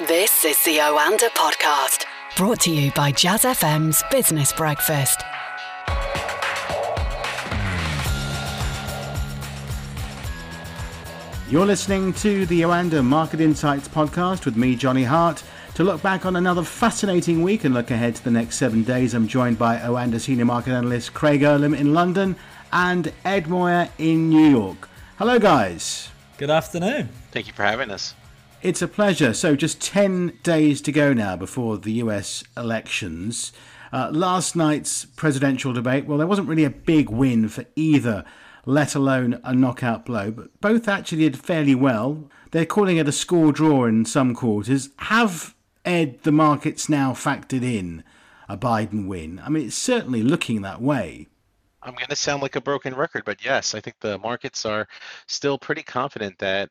This is the Oanda podcast, brought to you by Jazz FM's Business Breakfast. You're listening to the Oanda Market Insights podcast with me, Johnny Hart. To look back on another fascinating week and look ahead to the next seven days, I'm joined by Oanda Senior Market Analyst Craig Erlam in London and Ed Moya in New York. Hello, guys. Good afternoon. Thank you for having us. It's a pleasure. So, just 10 days to go now before the US elections. Uh, last night's presidential debate, well, there wasn't really a big win for either, let alone a knockout blow, but both actually did fairly well. They're calling it a score draw in some quarters. Have, Ed, the markets now factored in a Biden win? I mean, it's certainly looking that way. I'm going to sound like a broken record, but yes, I think the markets are still pretty confident that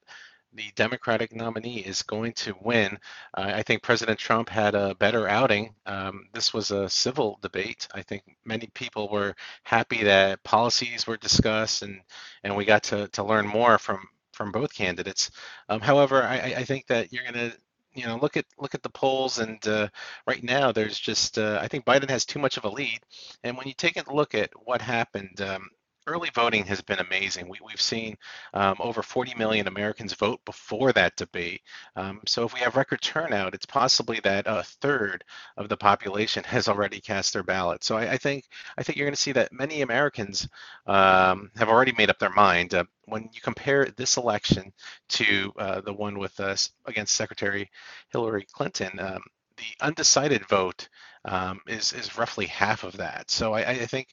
the Democratic nominee is going to win. Uh, I think President Trump had a better outing. Um, this was a civil debate. I think many people were happy that policies were discussed and and we got to to learn more from from both candidates. Um, however, I, I think that you're going to you know look at look at the polls and uh, right now there's just uh, i think biden has too much of a lead and when you take a look at what happened um, early voting has been amazing. We, have seen um, over 40 million Americans vote before that debate. Um, so if we have record turnout, it's possibly that a third of the population has already cast their ballot. So I, I think I think you're going to see that many Americans um, have already made up their mind. Uh, when you compare this election to uh, the one with us against Secretary Hillary Clinton, um, the undecided vote um, is is roughly half of that. So I, I think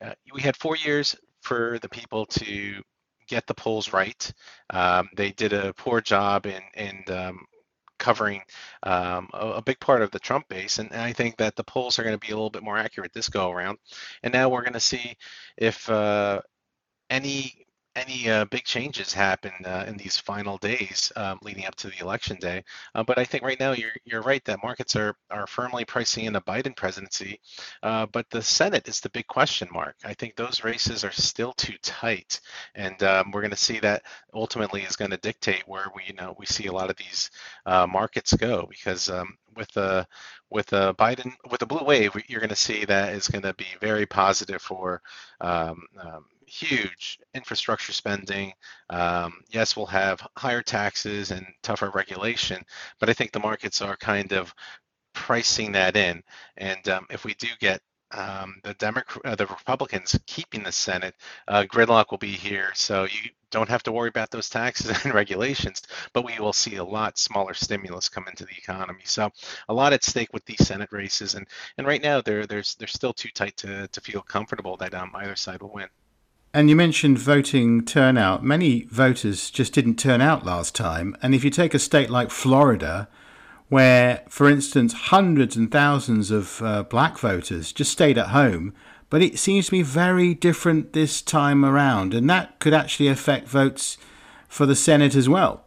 uh, we had four years for the people to get the polls right. Um, they did a poor job in in um, covering um, a, a, big part of the Trump base, and, and I think that the polls are going to be a little bit more accurate this go around. And now we're going to see if uh, any any uh, big changes happen uh, in these final days um, leading up to the election day. Uh, but I think right now you're you're right that markets are are firmly pricing in a Biden presidency. Uh, but the Senate is the big question mark. I think those races are still too tight, and um, we're going to see that ultimately is going to dictate where we you know we see a lot of these uh, markets go because um, with the with the Biden with the blue wave, you're going to see that is going to be very positive for um, um, huge infrastructure spending. Um, yes, we'll have higher taxes and tougher regulation, but I think the markets are kind of pricing that in. And um, if we do get um, the Democrat, uh, the Republicans keeping the Senate, uh, gridlock will be here. So you don't have to worry about those taxes and regulations, but we will see a lot smaller stimulus come into the economy. So a lot at stake with these Senate races, and and right now they're they're they're still too tight to to feel comfortable that um, either side will win. And you mentioned voting turnout. Many voters just didn't turn out last time. And if you take a state like Florida, where, for instance, hundreds and thousands of uh, black voters just stayed at home, but it seems to be very different this time around. And that could actually affect votes for the Senate as well.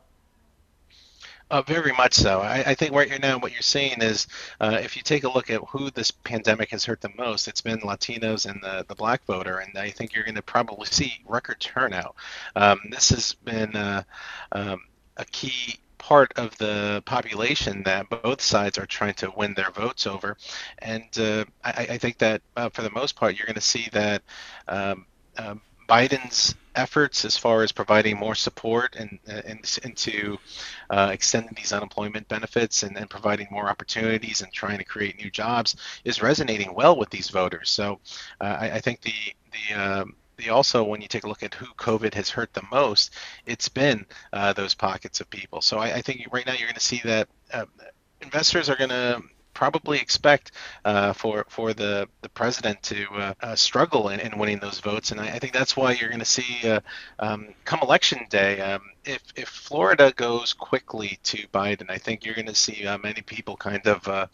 Uh, very much so. I, I, think right here now what you're seeing is uh, if you take a look at who this pandemic has hurt the most, it's been Latinos and the, the black voter, and I think you're going to probably see record turnout. Um, this has been uh, um, a key part of the population that both sides are trying to win their votes over, and uh, I, I, think that uh, for the most part you're going to see that. Um, um Biden's efforts as far as providing more support and, and into uh, extending these unemployment benefits and, and, providing more opportunities and trying to create new jobs is resonating well with these voters. So uh, I, I, think the the um, the also when you take a look at who COVID has hurt the most, it's been uh, those pockets of people. So I, I, think right now you're going to see that uh, investors are going to probably expect uh, for for the the president to uh, uh, struggle in, in, winning those votes, and I, I think that's why you're going to see uh, um, come election day. Um, if if Florida goes quickly to Biden, I think you're going to see uh, many people kind of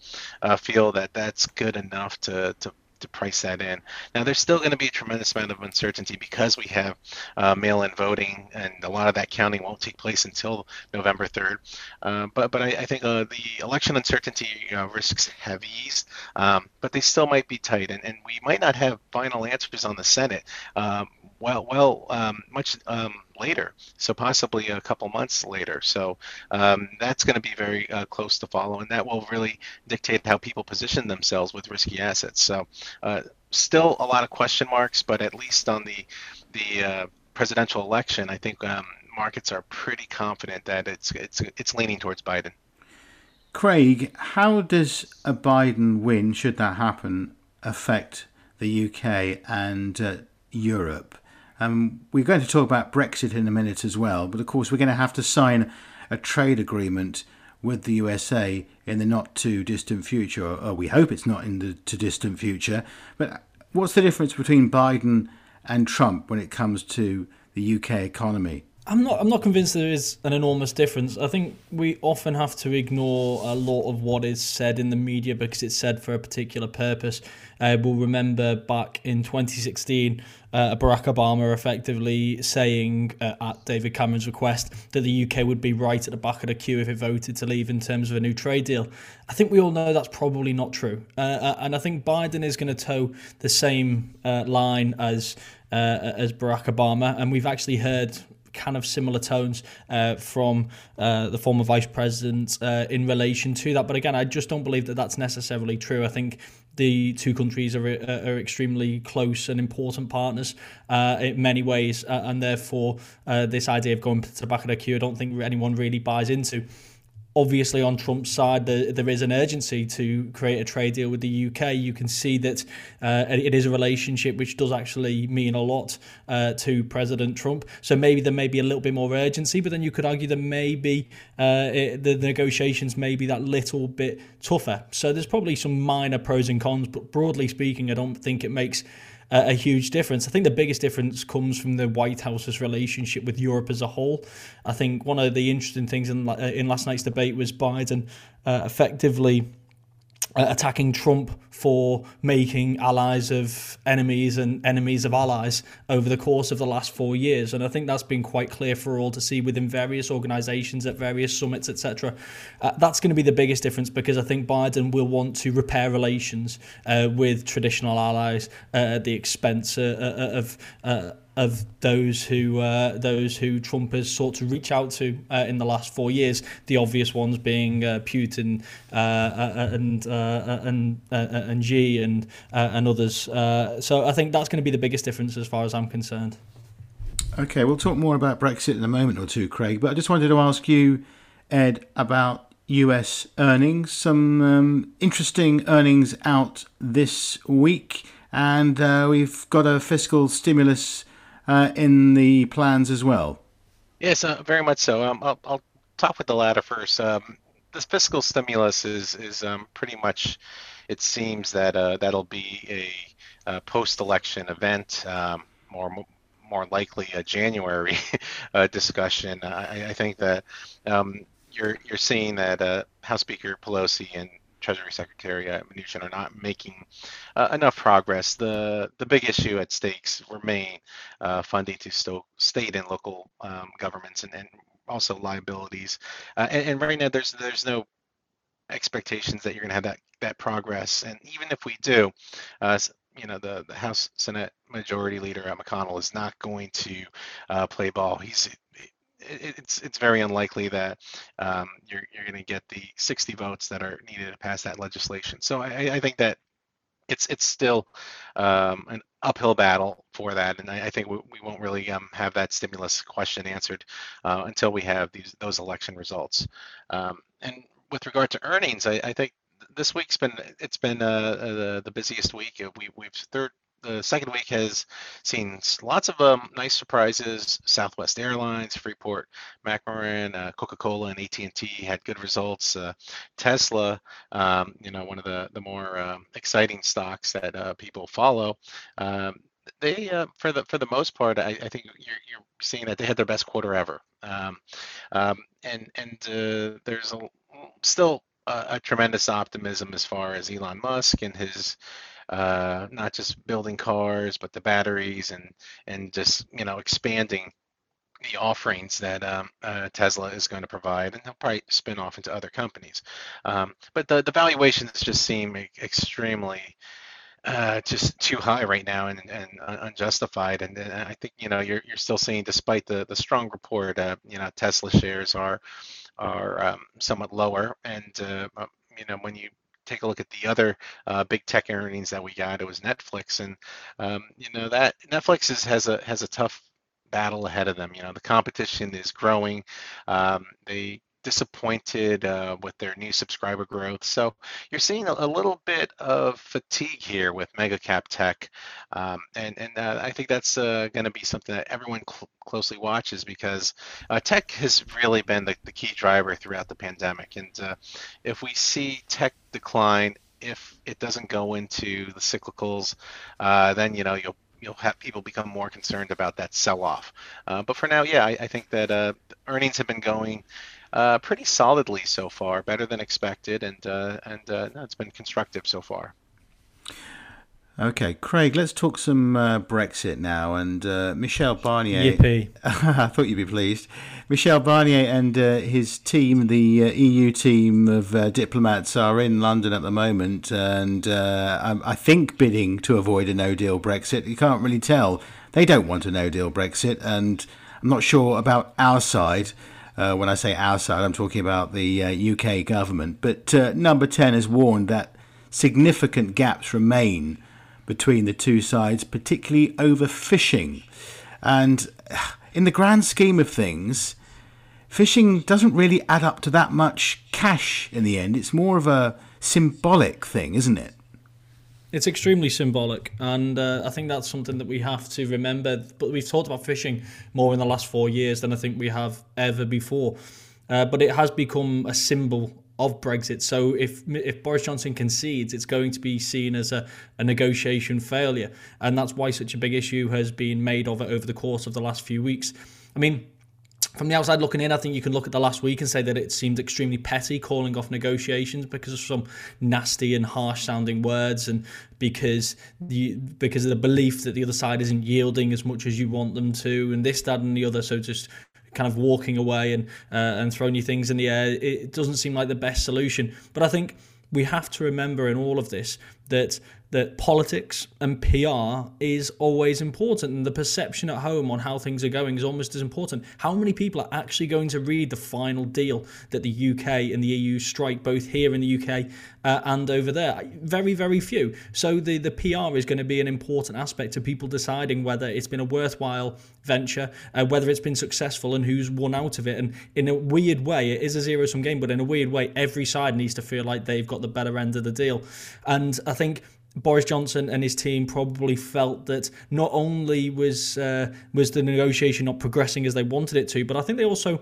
feel that that's good enough to to to price that in. Now, there's still going to be a tremendous amount of uncertainty because we have uh, mail-in voting, and a lot of that counting won't take place until November 3rd. Uh, but but I, I think uh, the election uncertainty uh, risks have eased, um, but they still might be tight, and, and we might not have final answers on the Senate. Um, well, well, um, much um, later, so possibly a couple months later. So um, that's going to be very uh, close to follow, and that will really dictate how people position themselves with risky assets. So uh, still a lot of question marks, but at least on the the uh, presidential election, I think um, markets are pretty confident that it's it's it's leaning towards Biden. Craig, how does a Biden win, should that happen, affect the UK and uh, Europe? Um, we're going to talk about Brexit in a minute as well, but of course, we're going to have to sign a trade agreement with the USA in the not too distant future, or, we hope it's not in the too distant future. But what's the difference between Biden and Trump when it comes to the UK economy? I'm not. I'm not convinced there is an enormous difference. I think we often have to ignore a lot of what is said in the media because it's said for a particular purpose. Uh, we'll remember back in 2016, uh, Barack Obama effectively saying uh, at David Cameron's request that the UK would be right at the back of the queue if it voted to leave in terms of a new trade deal. I think we all know that's probably not true, uh, uh, and I think Biden is going to toe the same uh, line as as Barack Obama, and we've actually heard kind of similar tones uh, from uh, the former vice president uh, in relation to that. But again, I just don't believe that that's necessarily true. I think the two countries are, uh, are extremely close and important partners uh, in many ways, uh, and therefore this idea of going to the back of the queue, I don't think anyone really buys into obviously on Trump's side, there, there is an urgency to create a trade deal with the UK. You can see that uh, it is a relationship which does actually mean a lot uh, to President Trump. So maybe there may be a little bit more urgency, but then you could argue that maybe uh, the negotiations may be that little bit tougher. So there's probably some minor pros and cons, but broadly speaking, I don't think it makes a, huge difference. I think the biggest difference comes from the White House's relationship with Europe as a whole. I think one of the interesting things in, uh, in last night's debate was Biden uh, effectively attacking Trump for making allies of enemies and enemies of allies over the course of the last four years. And I think that's been quite clear for all to see within various organizations at various summits, etc. Uh, that's going to be the biggest difference because I think Biden will want to repair relations uh, with traditional allies uh, at the expense uh, uh, of of those who uh, those who Trump has sought to reach out to uh, in the last four years. The obvious ones being uh, Putin uh, uh, and uh, and and Xi and and others. so I think that's going to be the biggest difference as far as I'm concerned. Okay, we'll talk more about Brexit in a moment or two, Craig. But I just wanted to ask you, Ed, about U.S. earnings. Some um, interesting earnings out this week, and we've got a fiscal stimulus uh, in the plans as well? Yes, uh, very much so. Um, I'll, I'll, talk with the latter first. Um, this fiscal stimulus is is um, pretty much. It seems that uh, that'll be a, a post-election event, um, more more likely a January uh, discussion. I, I, think that um, you're you're seeing that uh, House Speaker Pelosi and Treasury Secretary Mnuchin are not making uh, enough progress. The the big issue at stakes remain uh, funding to state and local um, governments and, and also liabilities. Uh, and, and, right now, there's there's no expectations that you're going to have that that progress. And even if we do, uh, you know the, the House Senate Majority Leader McConnell is not going to uh, play ball. He's it's it's very unlikely that um, you're you're going to get the 60 votes that are needed to pass that legislation. So I, I think that it's it's still um, an uphill battle for that, and I, I think we, we, won't really um, have that stimulus question answered uh, until we have these those election results. Um, and with regard to earnings, I, I think this week's been it's been uh, uh, the, the busiest week. We we've third the second week has seen lots of um, nice surprises. Southwest Airlines, Freeport, McMoRan, uh, Coca-Cola, and AT&T had good results. Uh, Tesla, um, you know, one of the the more um, exciting stocks that uh, people follow. Um, they, uh, for the for the most part, I, I, think you're you're seeing that they had their best quarter ever. Um, um, and and uh, there's a, still a, a tremendous optimism as far as Elon Musk and his uh, not just building cars, but the batteries and and just you know expanding the offerings that um, uh, Tesla is going to provide, and they'll probably spin off into other companies. Um, but the, the valuations just seem extremely uh, just too high right now and, and unjustified. And, and, I think you know you're you're still seeing, despite the the strong report, uh, you know Tesla shares are are um, somewhat lower. And uh, um, you know when you take a look at the other uh, big tech earnings that we got, it was Netflix, and um, you know that Netflix is, has a has a tough battle ahead of them. You know the competition is growing. Um, they disappointed uh, with their new subscriber growth. So you're seeing a, a little bit of fatigue here with mega cap tech, um, and and uh, I think that's uh, going to be something that everyone cl- closely watches because uh, tech has really been the, the, key driver throughout the pandemic. And uh, if we see tech decline, if it doesn't go into the cyclicals, uh, then you know you'll you'll have people become more concerned about that sell-off. But for now, yeah, I, I think that earnings have been going uh, pretty solidly so far, better than expected, and uh, and uh, no, it's been constructive so far. Okay, Craig, let's talk some uh, Brexit now. And uh, Michel Barnier. Yippee. I thought you'd be pleased. Michel Barnier and uh, his team, the uh, EU team of uh, diplomats, are in London at the moment. And uh, I think bidding to avoid a no deal Brexit. You can't really tell. They don't want a no deal Brexit. And I'm not sure about our side. Uh, when I say our side, I'm talking about the uh, UK government. But uh, number 10 has warned that significant gaps remain between the two sides, particularly over fishing. And in the grand scheme of things, fishing doesn't really add up to that much cash in the end. It's more of a symbolic thing, isn't it? It's extremely symbolic, and uh, I think that's something that we have to remember. But we've talked about fishing more in the last four years than I think we have ever before. Uh, but it has become a symbol of Brexit. So if if Boris Johnson concedes, it's going to be seen as a, a negotiation failure, and that's why such a big issue has been made of it over the course of the last few weeks. I mean, from the outside looking in, I think you can look at the last week and say that it seemed extremely petty calling off negotiations because of some nasty and harsh sounding words and because the because of the belief that the other side isn't yielding as much as you want them to and this, that and the other. So just kind of walking away and uh, and throwing new things in the air, it doesn't seem like the best solution. But I think we have to remember in all of this that that politics and PR is always important, and the perception at home on how things are going is almost as important. How many people are actually going to read the final deal that the UK and the EU strike, both here in the UK uh, and over there? Very, very few. So the the PR is going to be an important aspect to people deciding whether it's been a worthwhile venture, uh, whether it's been successful, and who's won out of it. And in a weird way, it is a zero sum game, but in a weird way, every side needs to feel like they've got the better end of the deal. And I think Boris Johnson and his team probably felt that not only was uh, was the negotiation not progressing as they wanted it to, but I think they also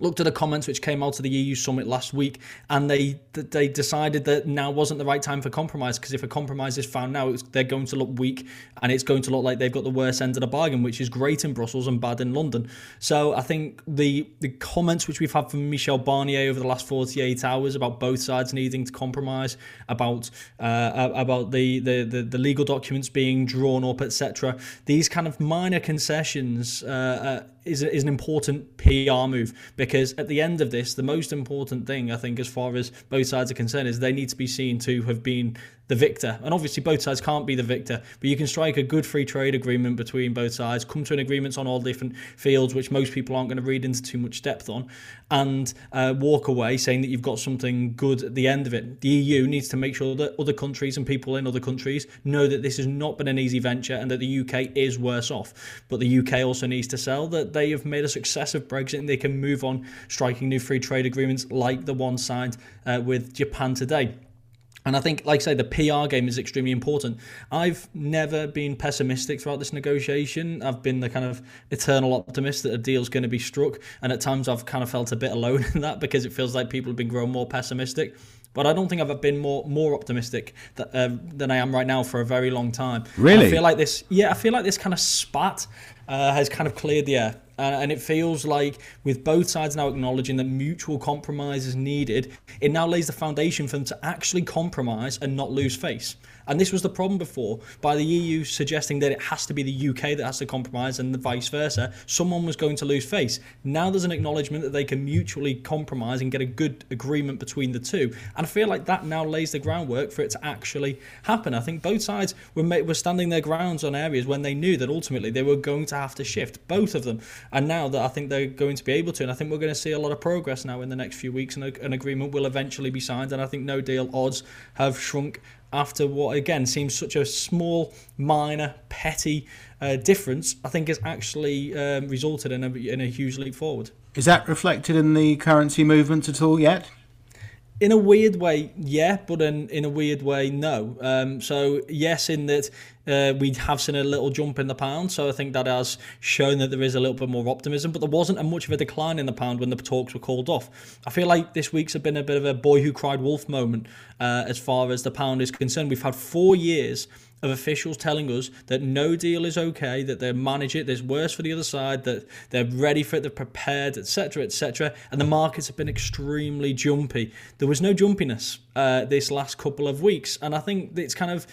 looked at the comments which came out of the EU summit last week, and they they decided that now wasn't the right time for compromise because if a compromise is found now, they're going to look weak, and it's going to look like they've got the worst end of the bargain, which is great in Brussels and bad in London. So I think the the comments which we've had from Michel Barnier over the last 48 hours about both sides needing to compromise, about uh, about the, the, the the legal documents being drawn up, etc. These kind of minor concessions. Uh, uh, is, is an important PR move because at the end of this, the most important thing I think, as far as both sides are concerned, is they need to be seen to have been the victor. And obviously, both sides can't be the victor, but you can strike a good free trade agreement between both sides, come to an agreement on all different fields, which most people aren't going to read into too much depth on, and uh, walk away saying that you've got something good at the end of it. The EU needs to make sure that other countries and people in other countries know that this has not been an easy venture and that the UK is worse off. But the UK also needs to sell that they have made a success of Brexit and they can move on striking new free trade agreements like the one signed uh, with Japan today. And I think, like I say, the PR game is extremely important. I've never been pessimistic throughout this negotiation. I've been the kind of eternal optimist that a deal's going to be struck. And at times I've kind of felt a bit alone in that because it feels like people have been growing more pessimistic. But I don't think I've been more more optimistic that, uh, than I am right now for a very long time. Really? I feel like this, yeah, I feel like this kind of spat uh, has kind of cleared the air. Uh, and it feels like, with both sides now acknowledging that mutual compromise is needed, it now lays the foundation for them to actually compromise and not lose face. And this was the problem before by the EU suggesting that it has to be the UK that has to compromise and the vice versa. Someone was going to lose face. Now there's an acknowledgement that they can mutually compromise and get a good agreement between the two. And I feel like that now lays the groundwork for it to actually happen. I think both sides were, were standing their grounds on areas when they knew that ultimately they were going to have to shift, both of them. And now that I think they're going to be able to, and I think we're going to see a lot of progress now in the next few weeks, and an agreement will eventually be signed. And I think no deal odds have shrunk after what again seems such a small, minor, petty uh, difference, I think has actually um, resulted in a, in a huge leap forward. Is that reflected in the currency movements at all yet? In a weird way, yeah, but in, in a weird way, no. Um, so, yes, in that uh, we have seen a little jump in the pound. So, I think that has shown that there is a little bit more optimism, but there wasn't a much of a decline in the pound when the talks were called off. I feel like this week's have been a bit of a boy who cried wolf moment uh, as far as the pound is concerned. We've had four years of officials telling us that no deal is okay, that they manage it, there's worse for the other side, that they're ready for it, they're prepared, etc., etc. And the markets have been extremely jumpy. There was no jumpiness uh, this last couple of weeks, and I think it's kind of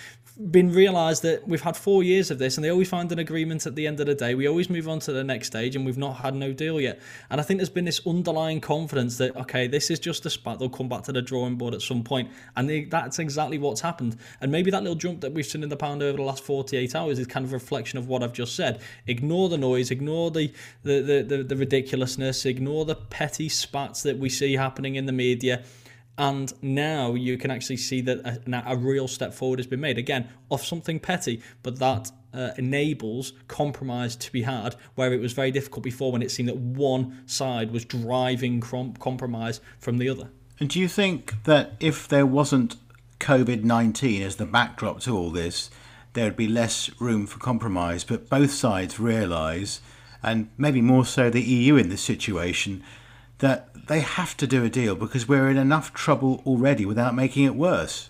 been realised that we've had four years of this and they always find an agreement at the end of the day. We always move on to the next stage and we've not had no deal yet. And I think there's been this underlying confidence that, okay, this is just a spat. They'll come back to the drawing board at some point. And they, that's exactly what's happened. And maybe that little jump that we've seen in the pound over the last 48 hours is kind of a reflection of what I've just said. Ignore the noise, ignore the, the, the, the, the ridiculousness, ignore the petty spats that we see happening in the media and now you can actually see that a, a, real step forward has been made. Again off something petty but that uh, enables compromise to be had where it was very difficult before when it seemed that one side was driving com- compromise from the other. And do you think that if there wasn't covid-19 as the backdrop to all this there would be less room for compromise? But both sides realize and maybe more so the EU in this situation that they have to do a deal because we're in enough trouble already without making it worse.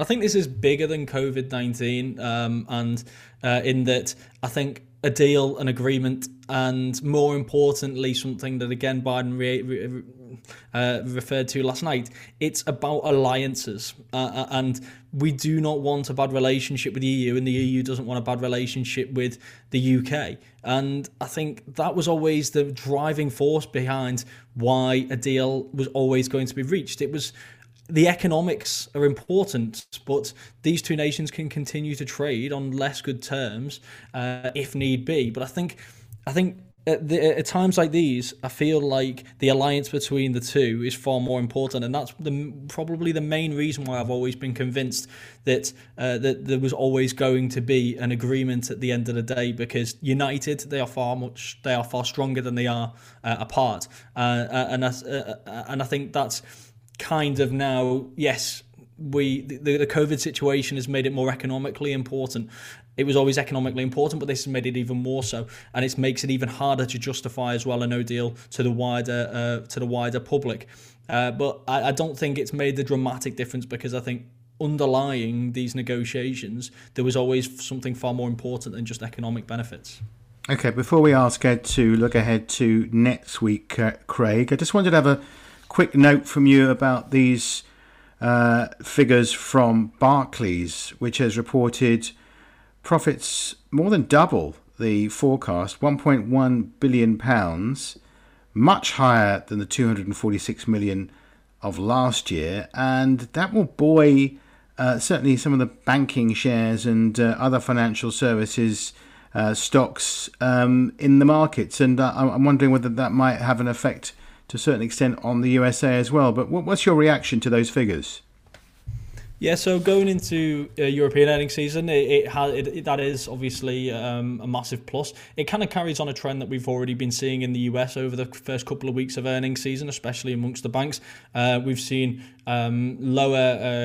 I think this is bigger than COVID 19, um, and uh, in that I think a deal, an agreement, and more importantly, something that again Biden re- re- uh, referred to last night. It's about alliances, uh, uh and we do not want a bad relationship with the EU, and the EU doesn't want a bad relationship with the UK. And I think that was always the driving force behind why a deal was always going to be reached. It was the economics are important, but these two nations can continue to trade on less good terms uh, if need be. But I think, I think at, the, at, times like these, I feel like the alliance between the two is far more important, and that's the, probably the main reason why I've always been convinced that uh, that there was always going to be an agreement at the end of the day. Because united, they are far much, they are far stronger than they are uh, apart, uh, uh and uh, uh, and I think that's kind of now, yes, we the, the COVID situation has made it more economically important. It was always economically important, but this has made it even more so, and it makes it even harder to justify as well a no deal to the wider uh, to the wider public. Uh, but I, I don't think it's made the dramatic difference because I think underlying these negotiations there was always something far more important than just economic benefits. Okay, before we ask Ed to look ahead to next week, uh, Craig, I just wanted to have a quick note from you about these uh, figures from Barclays, which has reported profits more than double the forecast, 1.1 billion pounds, much higher than the 246 million of last year, and that will buoy uh, certainly some of the banking shares and uh, other financial services uh, stocks um, in the markets. And uh, I'm wondering whether that might have an effect to a certain extent on the USA as well. But what's your reaction to those figures? Yeah, so going into uh, European earnings season, it, it it, that is obviously um, a massive plus. It kind of carries on a trend that we've already been seeing in the US over the first couple of weeks of earnings season, especially amongst the banks. Uh, we've seen um, lower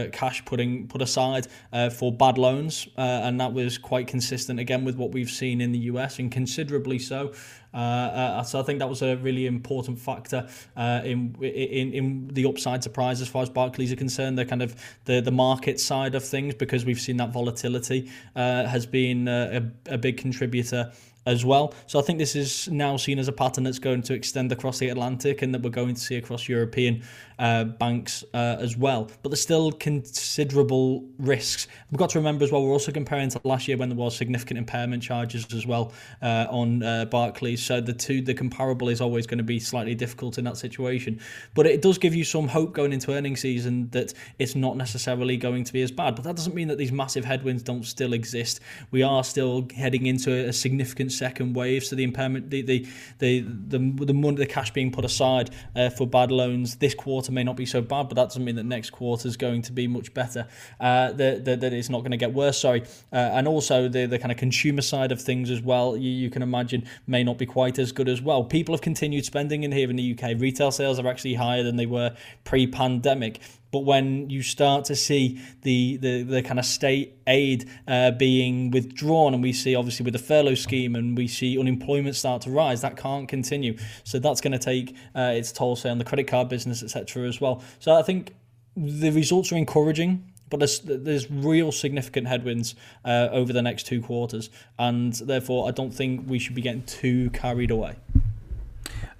uh, cash putting put aside uh, for bad loans, uh, and that was quite consistent again with what we've seen in the US, and considerably so. Uh, uh, so I think that was a really important factor uh, in, in in the upside surprise as far as Barclays are concerned. The kind of the the market side of things because we've seen that volatility has been a, a big contributor as well. So I think this is now seen as a pattern that's going to extend across the Atlantic and that we're going to see across European uh, banks uh, as well. But there's still considerable risks. We've got to remember as well, we're also comparing to last year when there was significant impairment charges as well uh, on uh, Barclays. So the two, the comparable is always going to be slightly difficult in that situation. But it does give you some hope going into earnings season that it's not necessarily going to be as bad. But that doesn't mean that these massive headwinds don't still exist. We are still heading into a significant second wave. So the impairment, the the the the, the money, the cash being put aside uh, for bad loans this quarter may not be so bad, but that doesn't mean that next quarter is going to be much better. Uh, that, that, it's not going to get worse. Sorry, uh, and also the the kind of consumer side of things as well. You, you can imagine may not be quite as good as well. People have continued spending in here in the UK. Retail sales are actually higher than they were pre-pandemic. But when you start to see the the, the kind of state aid uh, being withdrawn, and we see obviously with the furlough scheme, and we see unemployment start to rise, that can't continue. So that's going to take uh, its toll, say, on the credit card business, etc. as well. So I think the results are encouraging but there's there's real significant headwinds uh, over the next two quarters, and therefore I don't think we should be getting too carried away.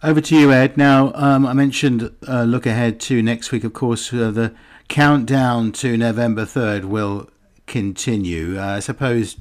Over to you, Ed. Now, um, I mentioned uh, look ahead to next week. Of course, uh, the countdown to November 3rd will continue. Uh, I suppose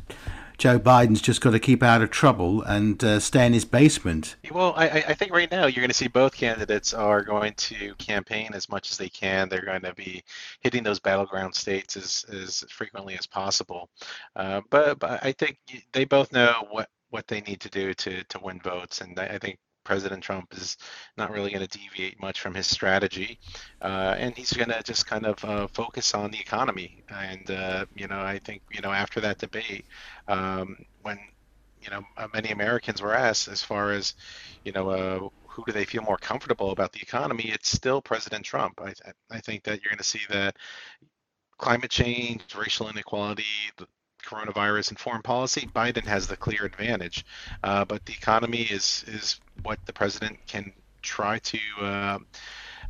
Joe Biden's just got to keep out of trouble and uh, stay in his basement. Well, I, I think right now you're going to see both candidates are going to campaign as much as they can. They're going to be hitting those battleground states as, as frequently as possible. Uh, but, but I think they both know what what they need to do to to win votes, and I think President Trump is not really going to deviate much from his strategy, uh, and he's going to just kind of uh, focus on the economy. And uh, you know, I think you know after that debate, um, when you know uh, many Americans were asked as far as you know uh, who do they feel more comfortable about the economy, it's still President Trump. I I think that you're going to see that climate change, racial inequality, coronavirus and foreign policy, Biden has the clear advantage. Uh, but the economy is is what the president can try to uh,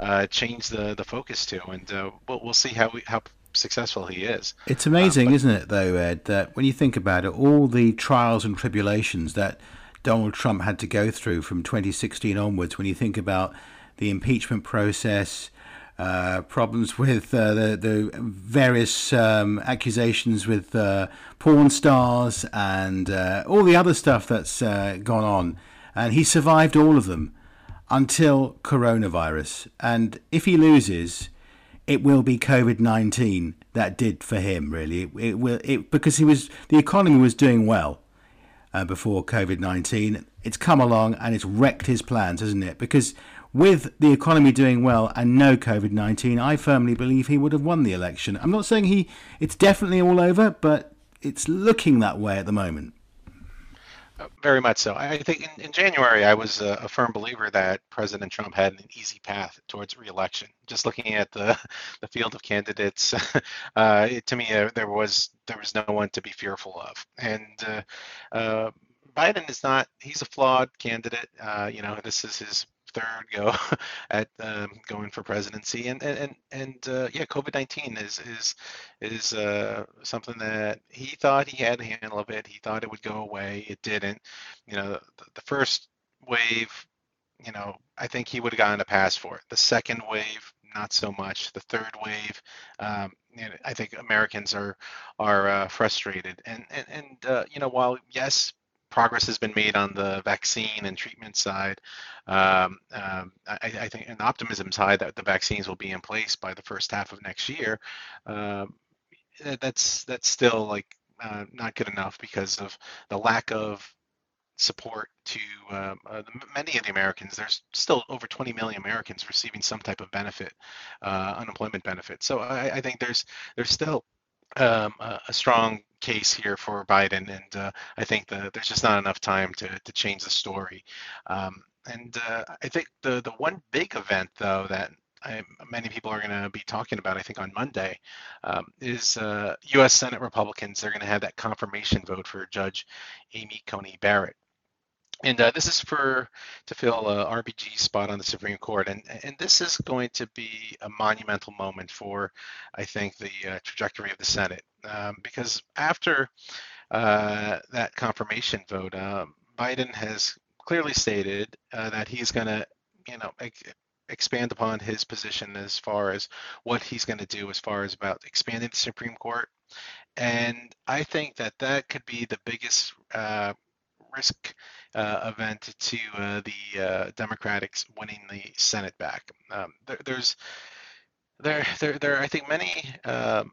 uh, change the the focus to, and uh, we'll we'll see how we, how successful he is. It's amazing, but, isn't it, though, Ed, that when you think about it, all the trials and tribulations that Donald Trump had to go through from 2016 onwards, when you think about the impeachment process, uh, problems with uh, the, the various um, accusations with uh, porn stars and uh, all the other stuff that's uh, gone on. And he survived all of them until coronavirus. And if he loses, it will be COVID 19 that did for him, really. It, it will, it, because he was, the economy was doing well. before COVID 19, it's come along and it's wrecked his plans, hasn't it? Because with the economy doing well and no COVID 19, I firmly believe he would have won the election. I'm not saying he it's definitely all over, but it's looking that way at the moment. Uh, very much so. I think in, in January, I was a, a, firm believer that President Trump had an easy path towards reelection. Just looking at the, the field of candidates, uh, it, to me, uh, there was there was no one to be fearful of. And uh, uh, Biden is not. He's a flawed candidate. Uh, you know, this is his third go at um, going for presidency, and and and uh, yeah, COVID nineteen is is is uh, something that he thought he had a handle of it. He thought it would go away. It didn't. You know, the, the first wave, you know, I think he would have gotten a pass for it. The second wave, not so much. The third wave, um, you know, I think Americans are are uh, frustrated. And and and uh, you know, while yes, progress has been made on the vaccine and treatment side. Um, um, I, I, think an optimism side that the vaccines will be in place by the first half of next year. Uh, that's that's still like uh, not good enough because of the lack of support to um, uh, many of the Americans. There's still over 20 million Americans receiving some type of benefit, uh, unemployment benefit. So I, I think there's there's still um, a, a, strong case here for Biden, and uh, I think the, there's just not enough time to, to change the story. Um, and uh, I think the the one big event though that I, many people are going to be talking about, I think, on Monday, um, is uh, U.S. Senate Republicans. They're going to have that confirmation vote for Judge Amy Coney Barrett and uh, this is for to fill a RBG spot on the Supreme Court, and and this is going to be a monumental moment for, I think, the uh, trajectory of the Senate, um, because after uh, that confirmation vote, um, Biden has clearly stated uh, that he's going to, you know, ex- expand upon his position as far as what he's going to do as far as about expanding the Supreme Court. And I think that that could be the biggest uh, risk uh, event to uh, the uh, Democrats winning the Senate back. Um, there, there's there, there, there. I think many um,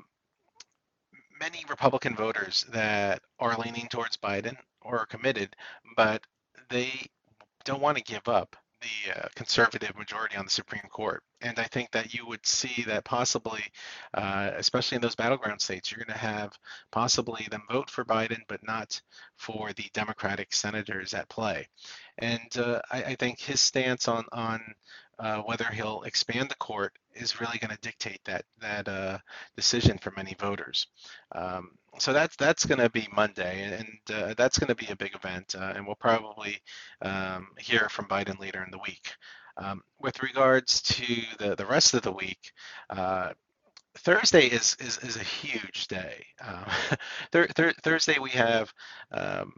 many Republican voters that are leaning towards Biden or are committed, but they don't want to give up the uh, conservative majority on the Supreme Court. And I think that you would see that possibly, uh, especially in those battleground states, you're going to have possibly them vote for Biden, but not for the Democratic senators at play. And uh, I, I, think his stance on on uh, whether he'll expand the court is really going to dictate that that uh, decision for many voters. Um, so that's that's going to be Monday, and uh, that's going to be a big event, uh, and we'll probably um, hear from Biden later in the week. Um, with regards to the the rest of the week. Uh, Thursday is, is, is a huge day. Uh, th- th- Thursday we have um,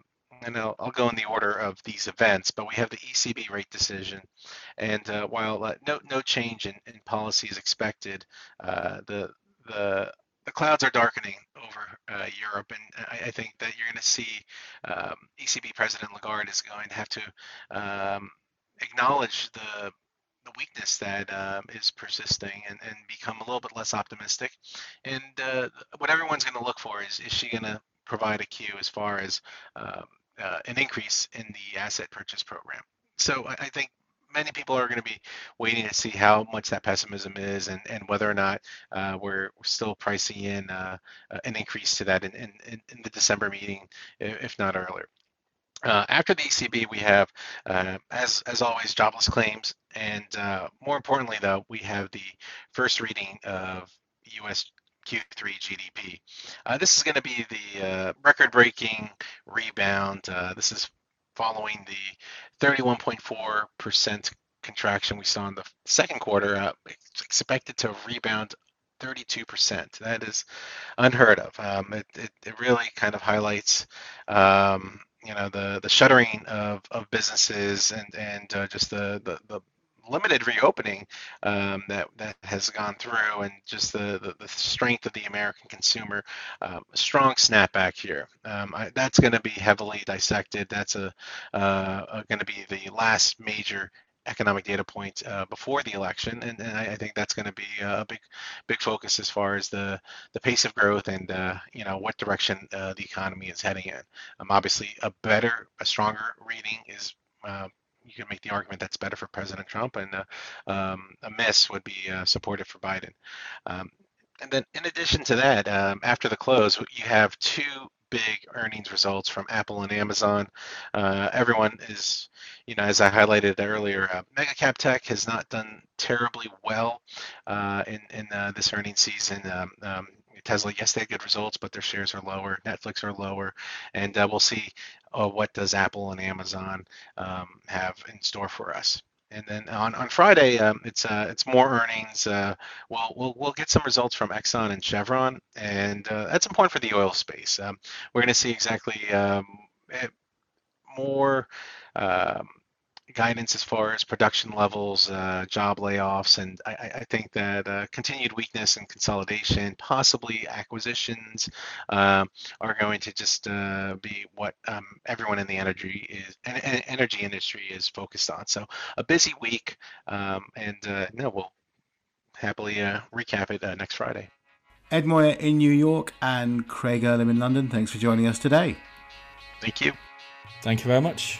and I'll, I'll, go in the order of these events, but we have the ECB rate decision. And uh, while uh, no, no change in, in policy is expected, uh, the, the, the clouds are darkening over uh, Europe. And I, I, think that you're going to see um, ECB President Lagarde is going to have to um, acknowledge the the weakness that um, is persisting and, and become a little bit less optimistic. And uh, what everyone's going to look for is is she going to provide a cue as far as um, uh, an increase in the asset purchase program. So I, I think many people are going to be waiting to see how much that pessimism is and, and whether or not uh, we're, still pricing in uh, an increase to that in, in, in, the December meeting, if not earlier. Uh, after the ECB, we have, uh, as as always, jobless claims, and uh, more importantly, though, we have the first reading of U.S. Q3 GDP. Uh, this is going to be the uh, record-breaking rebound. Uh, this is following the 31.4% contraction we saw in the second quarter. Uh, it's expected to rebound 32%. That is unheard of. Um, it, it, it, really kind of highlights, um, you know, the the shuttering of, of businesses and and uh, just the, the the limited reopening um, that that has gone through, and just the the, the strength of the American consumer, um, strong snapback here. Um, I, that's going to be heavily dissected. That's a uh, going to be the last major economic data point uh, before the election, and, and I, I, think that's going to be a big, big focus as far as the the pace of growth and uh, you know what direction uh, the economy is heading in. Um, obviously, a better, a stronger reading is uh, you can make the argument that's better for President Trump, and uh, um, a miss would be uh, supportive for Biden. Um, and then, in addition to that, um, after the close, you have two big earnings results from Apple and Amazon. Uh, everyone is, you know, as I highlighted earlier, uh, mega cap tech has not done terribly well uh, in in uh, this earnings season. Um, um, Tesla, yes, they had good results, but their shares are lower. Netflix are lower, and uh, we'll see uh, what does Apple and Amazon um, have in store for us. And then on, on Friday, um, it's uh, it's more earnings. Uh, we'll, we'll we'll get some results from Exxon and Chevron, and uh, that's important for the oil space. Um, we're going to see exactly um, eh, more um, guidance as far as production levels, uh, job layoffs, and I, I think that uh, continued weakness and consolidation, possibly acquisitions, uh, are going to just uh, be what um, everyone in the energy is energy industry is focused on. So a busy week, um, and uh, no, we'll happily uh, recap it next Friday. Ed Moya in New York and Craig Erlam in London. Thanks for joining us today. Thank you. Thank you very much.